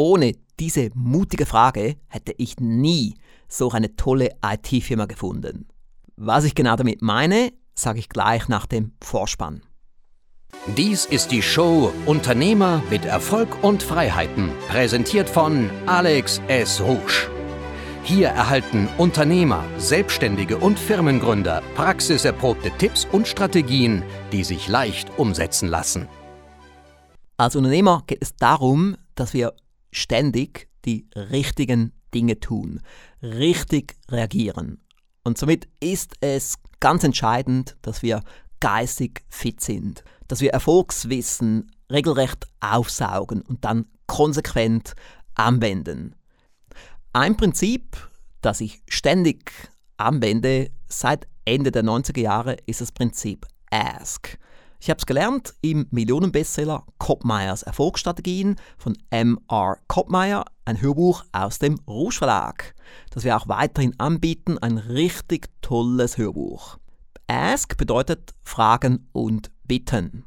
Ohne diese mutige Frage hätte ich nie so eine tolle IT-Firma gefunden. Was ich genau damit meine, sage ich gleich nach dem Vorspann. Dies ist die Show Unternehmer mit Erfolg und Freiheiten, präsentiert von Alex S. Rouge. Hier erhalten Unternehmer, Selbstständige und Firmengründer praxiserprobte Tipps und Strategien, die sich leicht umsetzen lassen. Als Unternehmer geht es darum, dass wir ständig die richtigen Dinge tun, richtig reagieren. Und somit ist es ganz entscheidend, dass wir geistig fit sind, dass wir Erfolgswissen regelrecht aufsaugen und dann konsequent anwenden. Ein Prinzip, das ich ständig anwende seit Ende der 90er Jahre, ist das Prinzip Ask. Ich habe es gelernt im Millionenbestseller Koppmeyers Erfolgsstrategien von M.R. Koppmeyer, ein Hörbuch aus dem Rouge Verlag, das wir auch weiterhin anbieten, ein richtig tolles Hörbuch. Ask bedeutet Fragen und Bitten.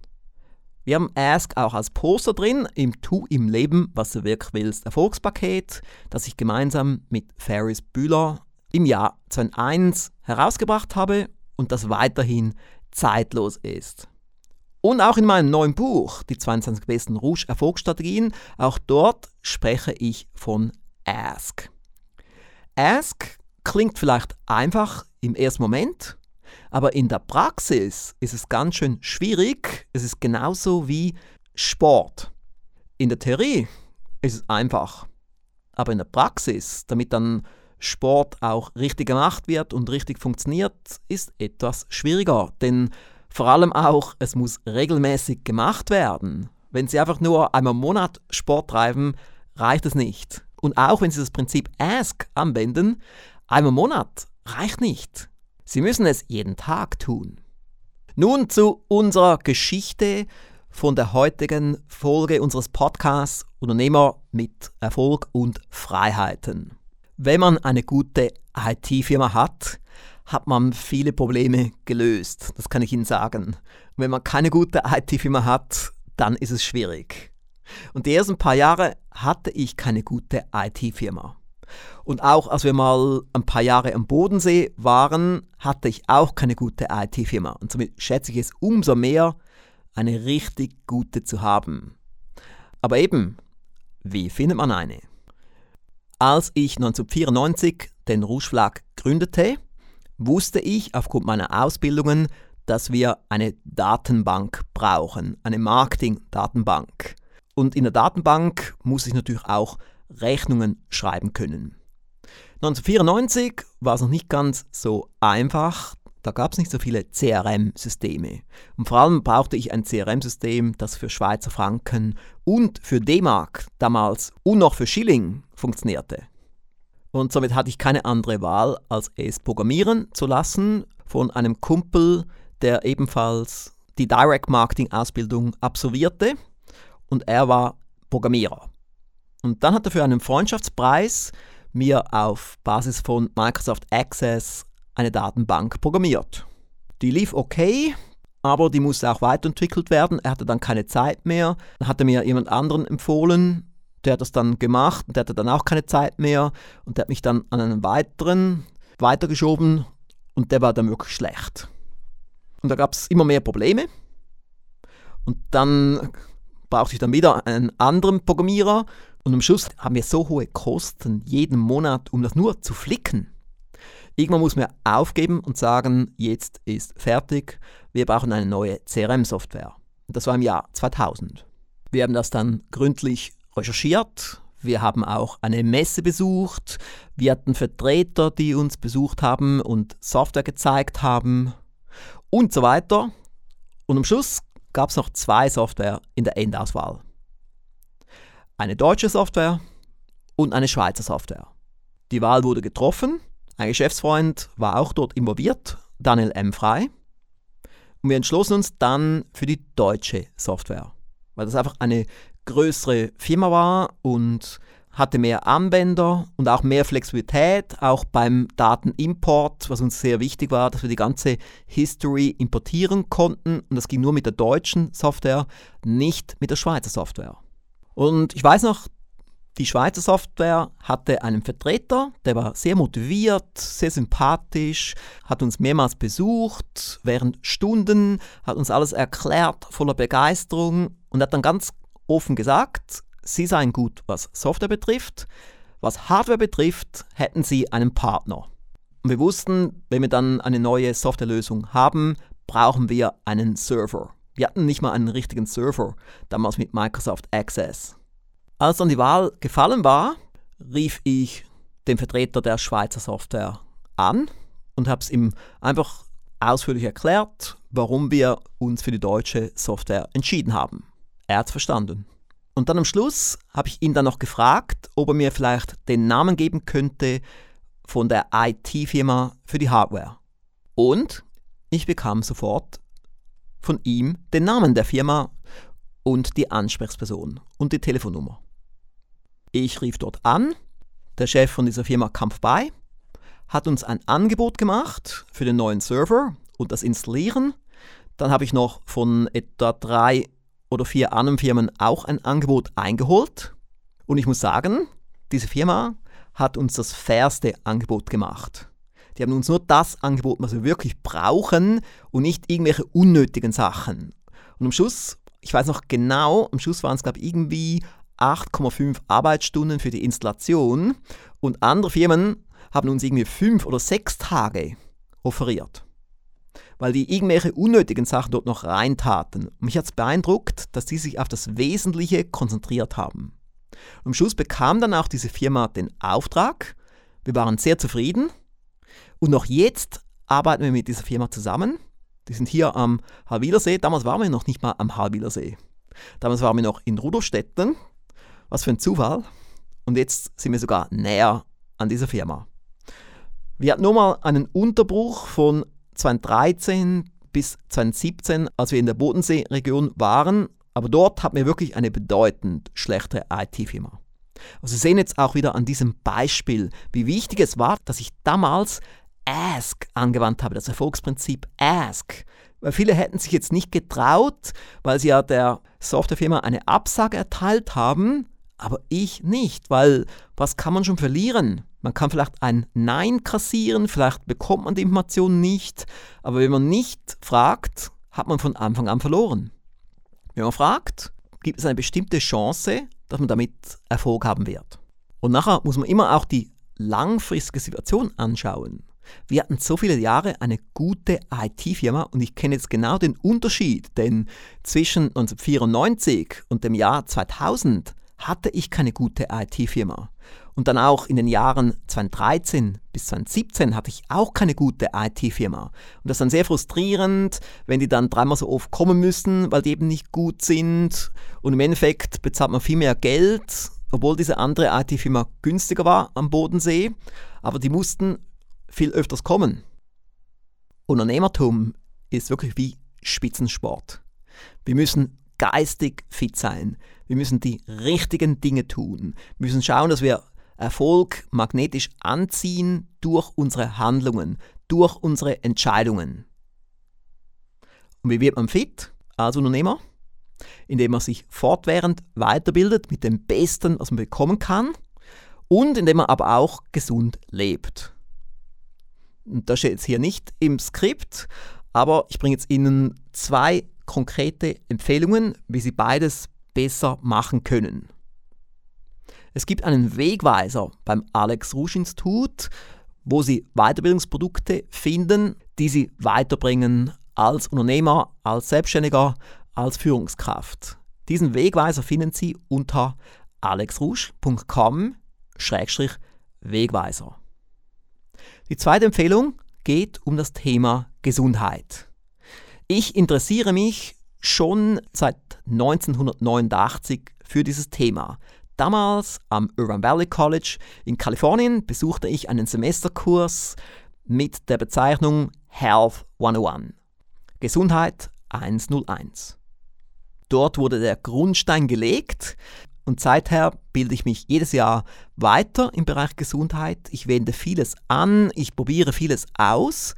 Wir haben Ask auch als Poster drin im Tu im Leben, was du wirklich willst Erfolgspaket, das ich gemeinsam mit Ferris Bühler im Jahr 2001 herausgebracht habe und das weiterhin zeitlos ist. Und auch in meinem neuen Buch, die 22 besten Rouge Erfolgsstrategien, auch dort spreche ich von Ask. Ask klingt vielleicht einfach im ersten Moment, aber in der Praxis ist es ganz schön schwierig. Es ist genauso wie Sport. In der Theorie ist es einfach. Aber in der Praxis, damit dann Sport auch richtig gemacht wird und richtig funktioniert, ist etwas schwieriger. Denn vor allem auch, es muss regelmäßig gemacht werden. Wenn Sie einfach nur einmal im Monat Sport treiben, reicht es nicht. Und auch wenn Sie das Prinzip Ask anwenden, einmal im Monat reicht nicht. Sie müssen es jeden Tag tun. Nun zu unserer Geschichte von der heutigen Folge unseres Podcasts Unternehmer mit Erfolg und Freiheiten. Wenn man eine gute IT-Firma hat, hat man viele Probleme gelöst, das kann ich Ihnen sagen. wenn man keine gute IT-Firma hat, dann ist es schwierig. Und die ersten paar Jahre hatte ich keine gute IT-Firma. Und auch als wir mal ein paar Jahre am Bodensee waren, hatte ich auch keine gute IT-Firma. Und somit schätze ich es umso mehr, eine richtig gute zu haben. Aber eben, wie findet man eine? Als ich 1994 den Rouge Verlag gründete, wusste ich aufgrund meiner Ausbildungen, dass wir eine Datenbank brauchen, eine Marketing-Datenbank. Und in der Datenbank muss ich natürlich auch Rechnungen schreiben können. 1994 war es noch nicht ganz so einfach. Da gab es nicht so viele CRM-Systeme. Und vor allem brauchte ich ein CRM-System, das für Schweizer Franken und für D-Mark damals und noch für Schilling funktionierte. Und somit hatte ich keine andere Wahl, als es programmieren zu lassen von einem Kumpel, der ebenfalls die Direct Marketing Ausbildung absolvierte. Und er war Programmierer. Und dann hat er für einen Freundschaftspreis mir auf Basis von Microsoft Access eine Datenbank programmiert. Die lief okay, aber die musste auch weiterentwickelt werden. Er hatte dann keine Zeit mehr. Dann hat er mir jemand anderen empfohlen, der hat das dann gemacht und der hatte dann auch keine Zeit mehr und der hat mich dann an einen weiteren weitergeschoben und der war dann wirklich schlecht. Und da gab es immer mehr Probleme. Und dann brauchte ich dann wieder einen anderen Programmierer und am Schluss haben wir so hohe Kosten jeden Monat, um das nur zu flicken. Irgendwann muss man aufgeben und sagen, jetzt ist fertig, wir brauchen eine neue CRM-Software. Das war im Jahr 2000. Wir haben das dann gründlich recherchiert, wir haben auch eine Messe besucht, wir hatten Vertreter, die uns besucht haben und Software gezeigt haben und so weiter. Und am Schluss gab es noch zwei Software in der Endauswahl eine deutsche Software und eine Schweizer Software. Die Wahl wurde getroffen, ein Geschäftsfreund war auch dort involviert, Daniel M. Frei. Und wir entschlossen uns dann für die deutsche Software, weil das einfach eine größere Firma war und hatte mehr Anwender und auch mehr Flexibilität, auch beim Datenimport, was uns sehr wichtig war, dass wir die ganze History importieren konnten und das ging nur mit der deutschen Software, nicht mit der Schweizer Software. Und ich weiß noch, Die Schweizer Software hatte einen Vertreter, der war sehr motiviert, sehr sympathisch, hat uns mehrmals besucht, während Stunden, hat uns alles erklärt, voller Begeisterung und hat dann ganz offen gesagt, sie seien gut, was Software betrifft, was Hardware betrifft, hätten sie einen Partner. Und wir wussten, wenn wir dann eine neue Softwarelösung haben, brauchen wir einen Server. Wir hatten nicht mal einen richtigen Server, damals mit Microsoft Access. Als dann die Wahl gefallen war, rief ich den Vertreter der Schweizer Software an und habe es ihm einfach ausführlich erklärt, warum wir uns für die deutsche Software entschieden haben. Er hat es verstanden. Und dann am Schluss habe ich ihn dann noch gefragt, ob er mir vielleicht den Namen geben könnte von der IT-Firma für die Hardware. Und ich bekam sofort von ihm den Namen der Firma und die Ansprechperson und die Telefonnummer. Ich rief dort an, der Chef von dieser Firma kam vorbei, hat uns ein Angebot gemacht für den neuen Server und das Installieren. Dann habe ich noch von etwa drei oder vier anderen Firmen auch ein Angebot eingeholt. Und ich muss sagen, diese Firma hat uns das fairste Angebot gemacht. Die haben uns nur das Angebot, was wir wirklich brauchen und nicht irgendwelche unnötigen Sachen. Und am Schluss, ich weiß noch genau, am Schluss waren es, glaube ich, irgendwie 8,5 Arbeitsstunden für die Installation und andere Firmen haben uns irgendwie fünf oder sechs Tage offeriert, weil die irgendwelche unnötigen Sachen dort noch reintaten. Mich hat es beeindruckt, dass die sich auf das Wesentliche konzentriert haben. Und am Schluss bekam dann auch diese Firma den Auftrag. Wir waren sehr zufrieden. Und noch jetzt arbeiten wir mit dieser Firma zusammen. Die sind hier am Halwilersee. Damals waren wir noch nicht mal am Halwilersee. Damals waren wir noch in Rudolstetten, was für ein Zufall. Und jetzt sind wir sogar näher an dieser Firma. Wir hatten nur mal einen Unterbruch von 2013 bis 2017, als wir in der Bodenseeregion waren. Aber dort hatten wir wirklich eine bedeutend schlechtere IT-Firma. Also Sie sehen jetzt auch wieder an diesem Beispiel, wie wichtig es war, dass ich damals Ask angewandt habe, das Erfolgsprinzip Ask. Weil viele hätten sich jetzt nicht getraut, weil sie ja der Softwarefirma eine Absage erteilt haben, aber ich nicht, weil was kann man schon verlieren? Man kann vielleicht ein Nein kassieren, vielleicht bekommt man die Information nicht, aber wenn man nicht fragt, hat man von Anfang an verloren. Wenn man fragt, gibt es eine bestimmte Chance, dass man damit Erfolg haben wird. Und nachher muss man immer auch die langfristige Situation anschauen. Wir hatten so viele Jahre eine gute IT-Firma und ich kenne jetzt genau den Unterschied, denn zwischen 1994 und dem Jahr 2000 hatte ich keine gute IT-Firma. Und dann auch in den Jahren 2013 bis 2017 hatte ich auch keine gute IT-Firma. Und das ist dann sehr frustrierend, wenn die dann dreimal so oft kommen müssen, weil die eben nicht gut sind. Und im Endeffekt bezahlt man viel mehr Geld, obwohl diese andere IT-Firma günstiger war am Bodensee. Aber die mussten viel öfters kommen. Unternehmertum ist wirklich wie Spitzensport. Wir müssen geistig fit sein. Wir müssen die richtigen Dinge tun. Wir müssen schauen, dass wir Erfolg magnetisch anziehen durch unsere Handlungen, durch unsere Entscheidungen. Und wie wird man fit als Unternehmer? Indem man sich fortwährend weiterbildet mit dem Besten, was man bekommen kann und indem man aber auch gesund lebt. Und das steht jetzt hier nicht im Skript, aber ich bringe jetzt Ihnen zwei konkrete Empfehlungen, wie Sie beides besser machen können. Es gibt einen Wegweiser beim Alex Rouge Institut, wo Sie Weiterbildungsprodukte finden, die Sie weiterbringen als Unternehmer, als Selbstständiger, als Führungskraft. Diesen Wegweiser finden Sie unter alexrouge.com-wegweiser. Die zweite Empfehlung geht um das Thema Gesundheit. Ich interessiere mich schon seit 1989 für dieses Thema. Damals am Urban Valley College in Kalifornien besuchte ich einen Semesterkurs mit der Bezeichnung Health 101. Gesundheit 101. Dort wurde der Grundstein gelegt und seither bilde ich mich jedes Jahr weiter im Bereich Gesundheit. Ich wende vieles an, ich probiere vieles aus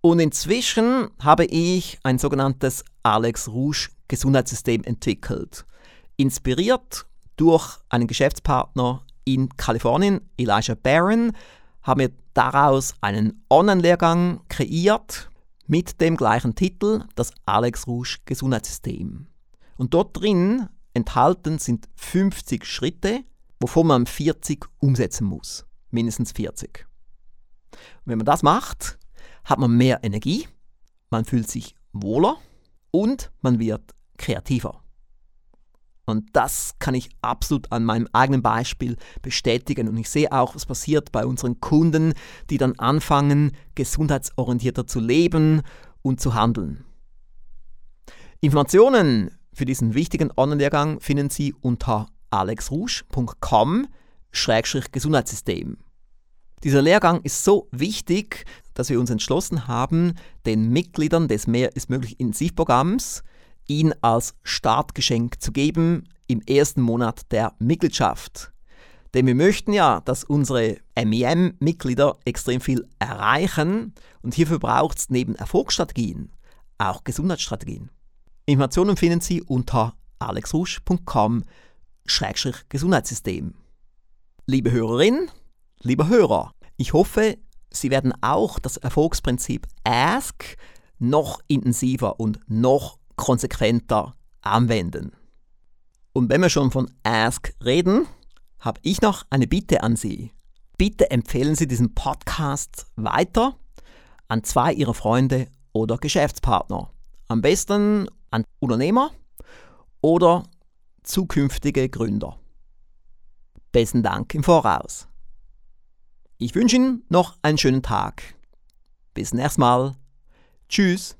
und inzwischen habe ich ein sogenanntes Alex Rouge Gesundheitssystem entwickelt. Inspiriert durch einen Geschäftspartner in Kalifornien, Elijah Barron, haben wir daraus einen Online-Lehrgang kreiert mit dem gleichen Titel, das Alex Rouge Gesundheitssystem. Und dort drin enthalten sind 50 Schritte, wovon man 40 umsetzen muss. Mindestens 40. Und wenn man das macht, hat man mehr Energie, man fühlt sich wohler und man wird kreativer. Und das kann ich absolut an meinem eigenen Beispiel bestätigen. Und ich sehe auch, was passiert bei unseren Kunden, die dann anfangen, gesundheitsorientierter zu leben und zu handeln. Informationen für diesen wichtigen Online-Lehrgang finden Sie unter alexrouge.com-gesundheitssystem. Dieser Lehrgang ist so wichtig, dass wir uns entschlossen haben, den Mitgliedern des Mehr ist möglich Intensivprogramms ihn als Startgeschenk zu geben im ersten Monat der Mitgliedschaft. Denn wir möchten ja, dass unsere MEM-Mitglieder extrem viel erreichen und hierfür braucht es neben Erfolgsstrategien auch Gesundheitsstrategien. Informationen finden Sie unter alexrusch.com-gesundheitssystem. Liebe Hörerin, lieber Hörer, ich hoffe, Sie werden auch das Erfolgsprinzip Ask noch intensiver und noch konsequenter anwenden. Und wenn wir schon von Ask reden, habe ich noch eine Bitte an Sie. Bitte empfehlen Sie diesen Podcast weiter an zwei Ihrer Freunde oder Geschäftspartner. Am besten an Unternehmer oder zukünftige Gründer. Besten Dank im Voraus. Ich wünsche Ihnen noch einen schönen Tag. Bis nächstes Mal. Tschüss.